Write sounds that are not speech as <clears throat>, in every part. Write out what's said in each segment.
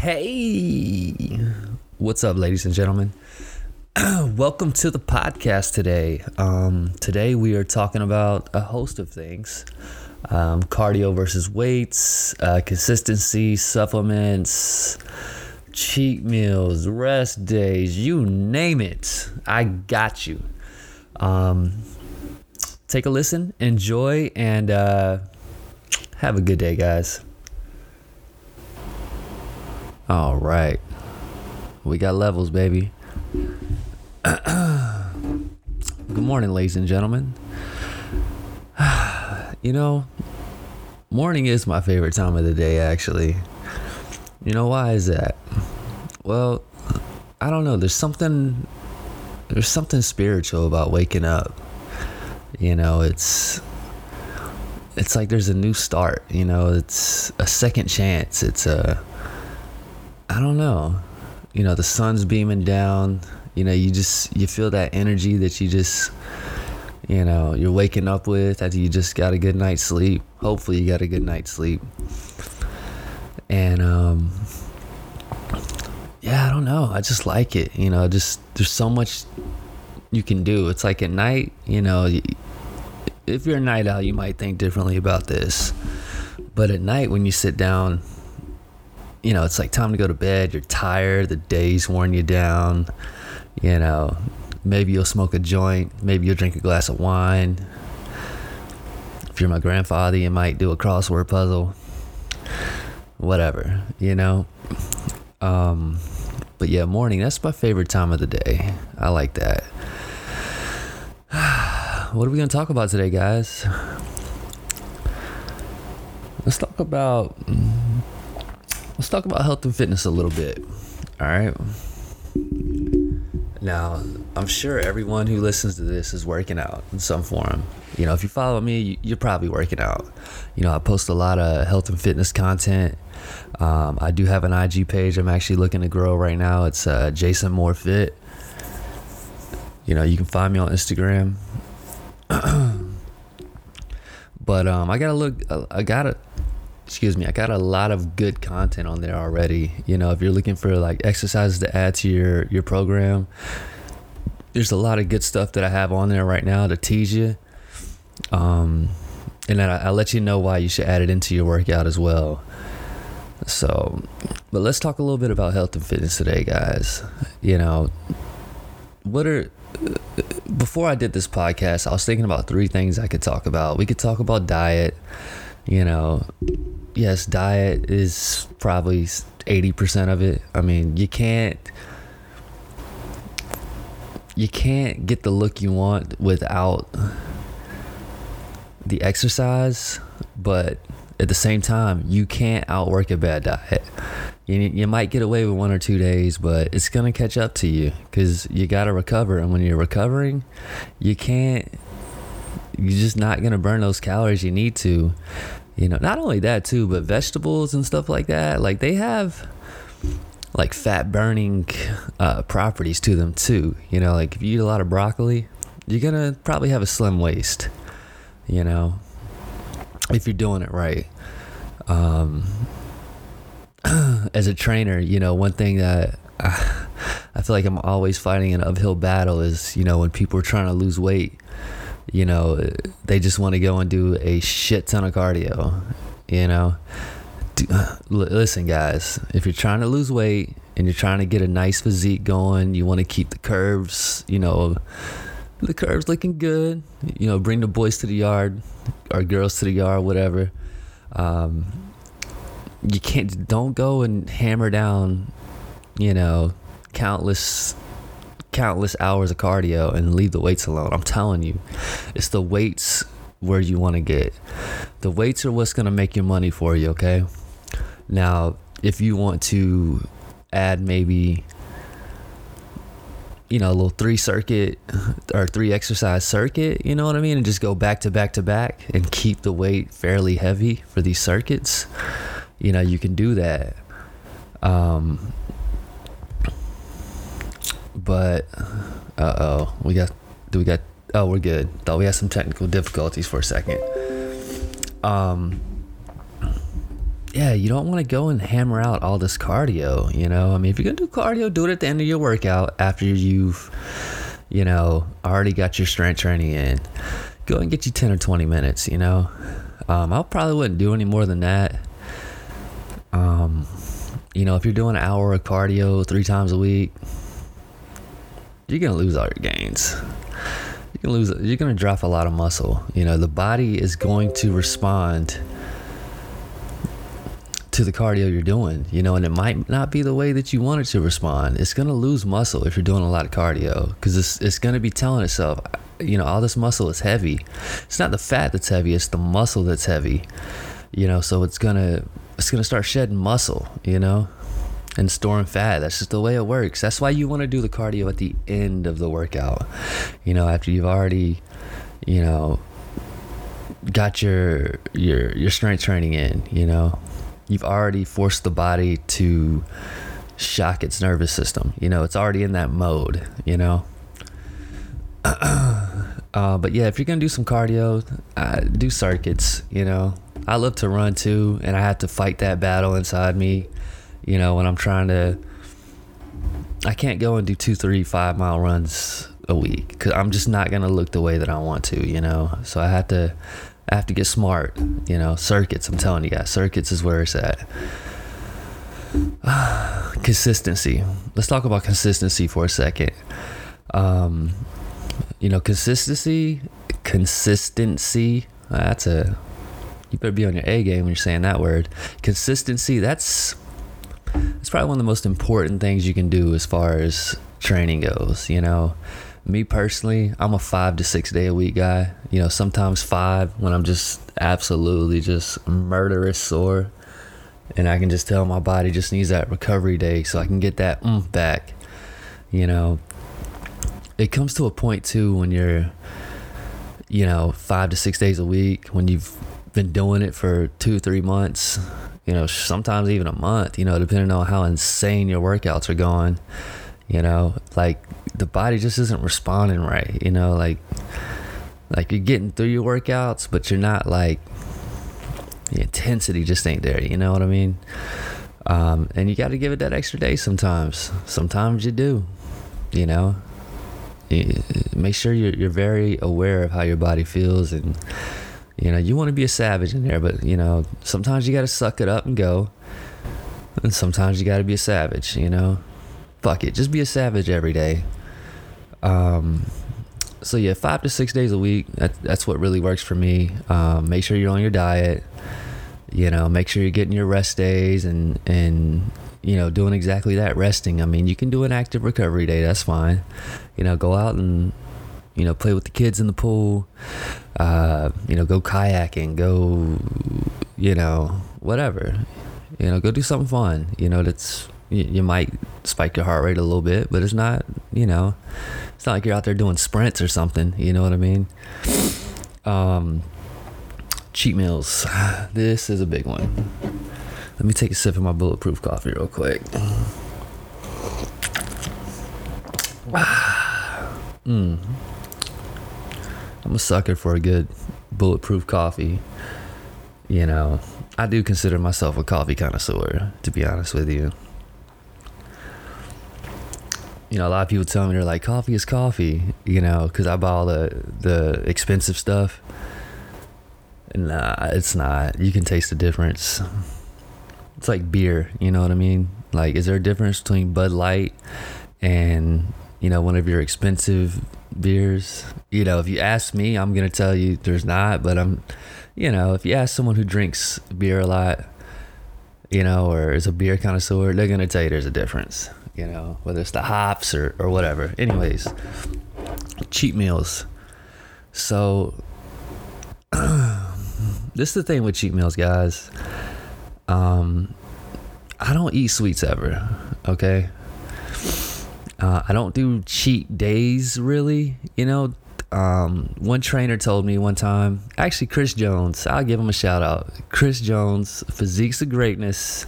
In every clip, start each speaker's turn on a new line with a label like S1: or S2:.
S1: Hey, what's up, ladies and gentlemen? <clears throat> Welcome to the podcast today. Um, today we are talking about a host of things um, cardio versus weights, uh, consistency, supplements, cheat meals, rest days, you name it. I got you. Um, take a listen, enjoy, and uh, have a good day, guys. All right. We got levels, baby. <clears throat> Good morning, ladies and gentlemen. <sighs> you know, morning is my favorite time of the day, actually. You know, why is that? Well, I don't know. There's something. There's something spiritual about waking up. You know, it's it's like there's a new start, you know, it's a second chance. It's a I don't know. You know, the sun's beaming down. You know, you just you feel that energy that you just you know, you're waking up with after you just got a good night's sleep. Hopefully you got a good night's sleep. And um yeah, I don't know. I just like it. You know, just there's so much you can do. It's like at night, you know, if you're a night owl, you might think differently about this. But at night when you sit down you know, it's like time to go to bed. You're tired. The day's worn you down. You know, maybe you'll smoke a joint. Maybe you'll drink a glass of wine. If you're my grandfather, you might do a crossword puzzle. Whatever, you know. Um, but yeah, morning. That's my favorite time of the day. I like that. <sighs> What are we gonna talk about today, guys? Let's talk about let's talk about health and fitness a little bit. All right. Now, I'm sure everyone who listens to this is working out in some form. You know, if you follow me, you're probably working out. You know, I post a lot of health and fitness content. Um, I do have an IG page I'm actually looking to grow right now. It's uh, Jason Moore Fit. You know, you can find me on Instagram. <clears throat> but um, I gotta look. I gotta excuse me, I got a lot of good content on there already. You know, if you're looking for like exercises to add to your your program, there's a lot of good stuff that I have on there right now to tease you. Um, and then I, I'll let you know why you should add it into your workout as well. So, but let's talk a little bit about health and fitness today, guys. You know, what are before I did this podcast, I was thinking about three things I could talk about. We could talk about diet, you know, yes, diet is probably 80% of it. I mean, you can't you can't get the look you want without the exercise, but at the same time, you can't outwork a bad diet. You, you might get away with one or two days, but it's going to catch up to you because you got to recover. And when you're recovering, you can't, you're just not to burn those calories you need to. You know not only that too but vegetables and stuff like that like they have like fat burning uh, properties to them too. You know like if you eat a lot of broccoli you're gonna probably have a slim waist you know if you're doing it right. Um, <clears throat> as a trainer you know one thing that I, <sighs> I feel like i'm always fighting an uphill battle is you know when people are trying to lose weight you know, they just want to go and do a shit ton of cardio. You know, do, listen, guys, if you're trying to lose weight and you're trying to get a nice physique going, you want to keep the curves, you know, the curves looking good. You know, bring the boys to the yard or girls to the yard, whatever. Um, you can't, don't go and hammer down, you know, countless countless hours of cardio and leave the weights alone. I'm telling you, it's the weights where you want to get. The weights are what's going to make your money for you, okay? Now, if you want to add maybe you know, a little three circuit or three exercise circuit, you know what I mean? And just go back to back to back and keep the weight fairly heavy for these circuits, you know, you can do that. Um, but uh oh, we got do we got oh we're good. Thought we had some technical difficulties for a second. Um yeah, you don't want to go and hammer out all this cardio, you know? I mean, if you're to do cardio, do it at the end of your workout after you've, you know, already got your strength training in. Go and get you 10 or 20 minutes, you know? Um, I probably wouldn't do any more than that. Um, you know, if you're doing an hour of cardio three times a week, you're to lose all your gains you can lose you're to drop a lot of muscle you know the body is going to respond to the cardio you're doing, you know, and it might not be the way that you want it to respond. It's to lose muscle if you're doing a lot of cardio because it's, it's to be telling itself, you know, all this muscle is heavy. It's not the fat that's heavy, it's the muscle that's heavy, you know, so it's to, it's to start shedding muscle, you know, and storing fat. That's just the way it works. That's why you want to do the cardio at the end of the workout, you know, after you've already, you know, got your your your strength training in, you know, you've already forced the body to shock its nervous system. You know, it's already in that mode, you know. <clears throat> uh, but yeah, if you're gonna do some cardio, uh, do circuits. You know, I love to run too, and I have to fight that battle inside me. You know, when I'm trying to, I can't go and do two, three, five mile runs a week because I'm just not gonna look the way that I want to. You know, so I have to I have to get smart. You know, circuits. I'm telling you guys, circuits is where it's at. <sighs> consistency. Let's talk about consistency for a second. Um, you know, consistency, consistency. That's a. You better be on your A game when you're saying that word. Consistency. That's. That's probably one of the most important things you can do as far as training goes. You know, me personally, I'm a five to six day a week guy. You know, sometimes five when I'm just absolutely just murderous sore. And I can just tell my body just needs that recovery day so I can get that oomph back. You know, it comes to a point too when you're, you know, five to six days a week, when you've been doing it for two, three months, you know, sometimes even a month, you know, depending on how insane your workouts are going you know like the body just isn't responding right you know like like you're getting through your workouts but you're not like the intensity just ain't there you know what i mean? Um, and you got to give it that extra day sometimes. Sometimes you do you know? You, make sure you're, you're very aware of how your body feels and you know you want to be a savage in there but you know sometimes you got to suck it up and go and sometimes you got to be a savage you know fuck it, just be a savage every day. Um, so yeah, five to six days a week. That, that's what really works for me. Um, make sure you're on your diet. You know, make sure you're getting your rest days and and you know doing exactly that, resting. I mean, you can do an active recovery day. That's fine. You know, go out and you know play with the kids in the pool. Uh, you know, go kayaking. Go, you know, whatever. You know, go do something fun. You know, that's you, you might spike your heart rate a little bit, but it's not, you know, it's not like you're out there doing sprints or something. You know what I mean? Um, cheat meals. <sighs> This is a big one. Let me take a sip of my bulletproof coffee real quick. <sighs> mm. I'm a sucker for a good bulletproof coffee. You know, I do consider myself a coffee connoisseur, to be honest with you you know, a lot of people tell me they're like, coffee is coffee, you know, because I buy all the the expensive stuff. Nah, it's not. You can taste the difference. It's like beer, you know what I mean? Like, is there a difference between Bud Light and you know one of your expensive beers? You know, if you ask me, I'm gonna tell you there's not. But I'm, you know, if you ask someone who drinks beer a lot, you know, or is a beer connoisseur, they're gonna tell you there's a difference you know, whether it's the hops or, or whatever. Anyways, cheat meals. So, <clears throat> this is the thing with cheat meals, guys. Um, I don't eat sweets ever, okay? Uh, I don't do cheat days really, you know. Um, one trainer told me one time, actually, Chris Jones, I'll give him a shout out. Chris Jones, Physiques of Greatness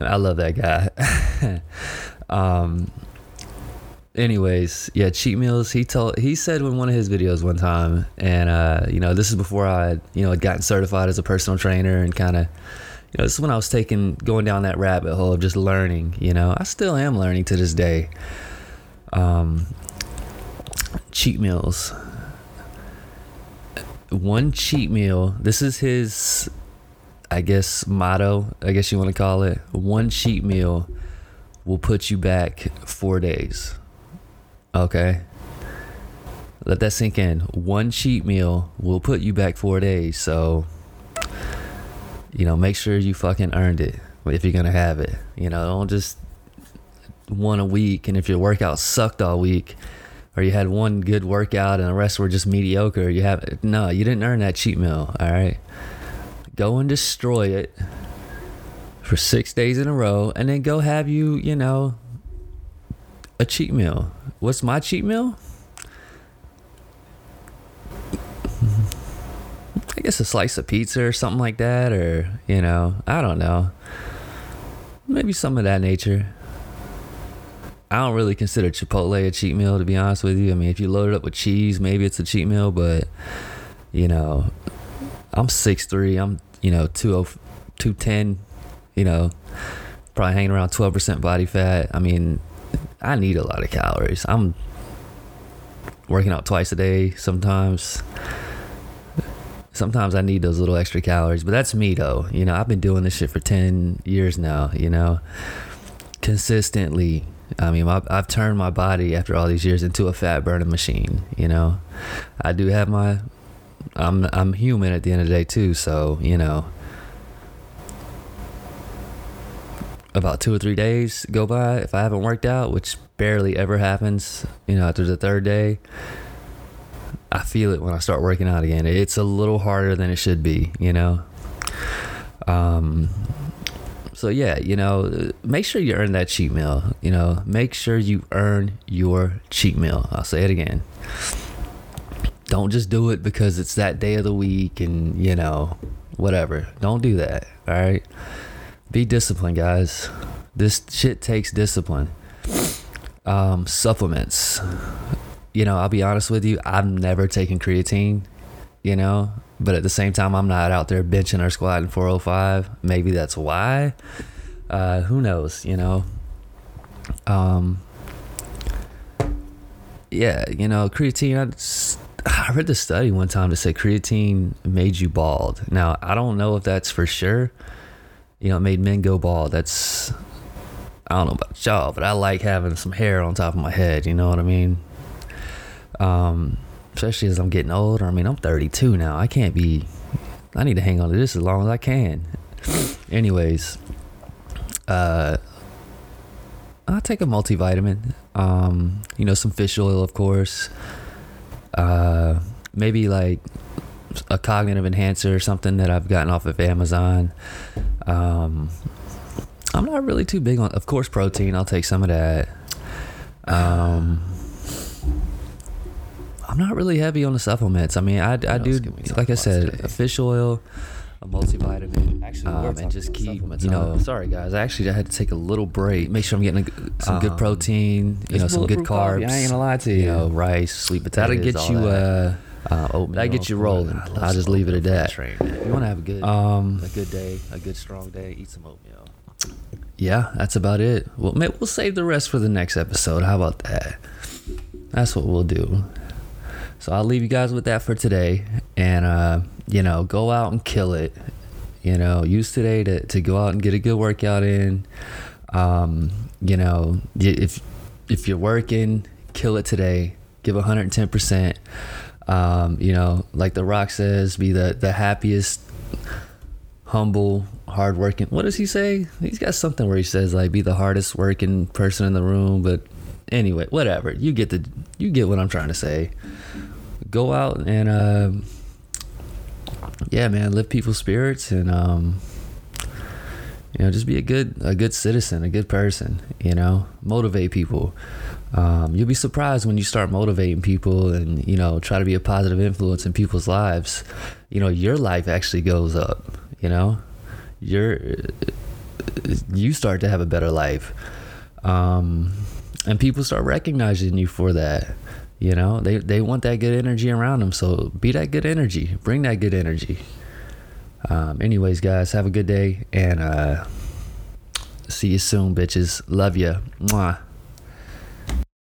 S1: I love that guy. <laughs> um, anyways, yeah, cheat meals. He told he said in one of his videos one time, and uh, you know, this is before I you know had gotten certified as a personal trainer and kind of. You know, this is when I was taking going down that rabbit hole of just learning. You know, I still am learning to this day. Um, cheat meals. One cheat meal. This is his, I guess, motto. I guess you want to call it. One cheat meal will put you back four days. Okay. Let that sink in. One cheat meal will put you back four days. So, you know, make sure you fucking earned it if you're to have it. You know, don't just one a week. And if your workout sucked all week, or you had one good workout and the rest were just mediocre, you have no, you didn't earn that cheat meal. All right. Go and destroy it for six days in a row and then go have you, you know, a cheat meal. What's my cheat meal? I guess a slice of pizza or something like that, or, you know, I don't know. Maybe some of that nature. I don't really consider Chipotle a cheat meal, to be honest with you. I mean, if you load it up with cheese, maybe it's a cheat meal, but, you know, I'm 6'3, I'm, you know, 210, you know, probably hanging around 12% body fat. I mean, I need a lot of calories. I'm working out twice a day sometimes. Sometimes I need those little extra calories, but that's me though. You know, I've been doing this shit for 10 years now, you know, consistently. I mean, I've, I've turned my body after all these years into a fat burning machine, you know. I do have my I'm I'm human at the end of the day too, so, you know, about two or three days go by if I haven't worked out, which barely ever happens, you know, after the third day, I feel it when I start working out again. It's a little harder than it should be, you know. Um, so yeah, you know, make sure you earn that cheat meal. You know, make sure you earn your cheat meal. I'll say it again. Don't just do it because it's that day of the week and you know, whatever. Don't do that. All right. Be disciplined, guys. This shit takes discipline. Um, supplements. You know, I'll be honest with you, I've never taken creatine, you know, but at the same time, I'm not out there benching or squatting 405. Maybe that's why. Uh, who knows, you know? Um, yeah, you know, creatine, I, just, I read the study one time to say creatine made you bald. Now, I don't know if that's for sure you know, it made men go bald. That's I don't know about y'all, but I like having some hair on top of my head. You know what I mean? Um, especially as I'm getting older. I mean, I'm 32 now. I can't be. I need to hang on to this as long as I can. <laughs> Anyways, uh, I'll take a multivitamin. Um, you know, some fish oil, of course. Uh, maybe like a cognitive enhancer or something that I've gotten off of Amazon. Um, I'm not really too big on, of course, protein. I'll take some of that. Um, I'm not really heavy on the supplements. I mean, I, I do, like I said, today? a fish oil, a multivitamin, actually, um, and just keep, you know. Sorry, guys. I actually I had to take a little break. Make sure I'm getting a, some um, good protein, you know, some good carbs.
S2: Coffee. I ain't gonna lie to you.
S1: You know, rice, sweet potatoes.
S2: That'll get you.
S1: That. Uh, uh, oatmeal. That gets you rolling. I'll just leave it at that.
S2: Train, you want to have a good, um, a good day, a good strong day. Eat some oatmeal.
S1: Yeah, that's about it. Well, we'll save the rest for the next episode. How about that? That's what we'll do. So I'll leave you guys with that for today, and uh, you know, go out and kill it. You know, use today to to go out and get a good workout in. Um, you know, if if you're working, kill it today. Give 110 percent. Um, you know, like The Rock says, be the, the happiest, humble, hardworking. What does he say? He's got something where he says like, be the hardest working person in the room. But anyway, whatever. You get the you get what I'm trying to say. Go out and uh, yeah, man, lift people's spirits and um, you know, just be a good a good citizen, a good person. You know, motivate people um, you'll be surprised when you start motivating people and you know try to be a positive influence in people's lives you know your life actually goes up you know you're you start to have a better life um, and people start recognizing you for that. You know, they they want that good energy around them. So be that good energy. Bring that good energy. Um, anyways, guys, have a good day and uh, see you soon, bitches. Love ya. Mwah.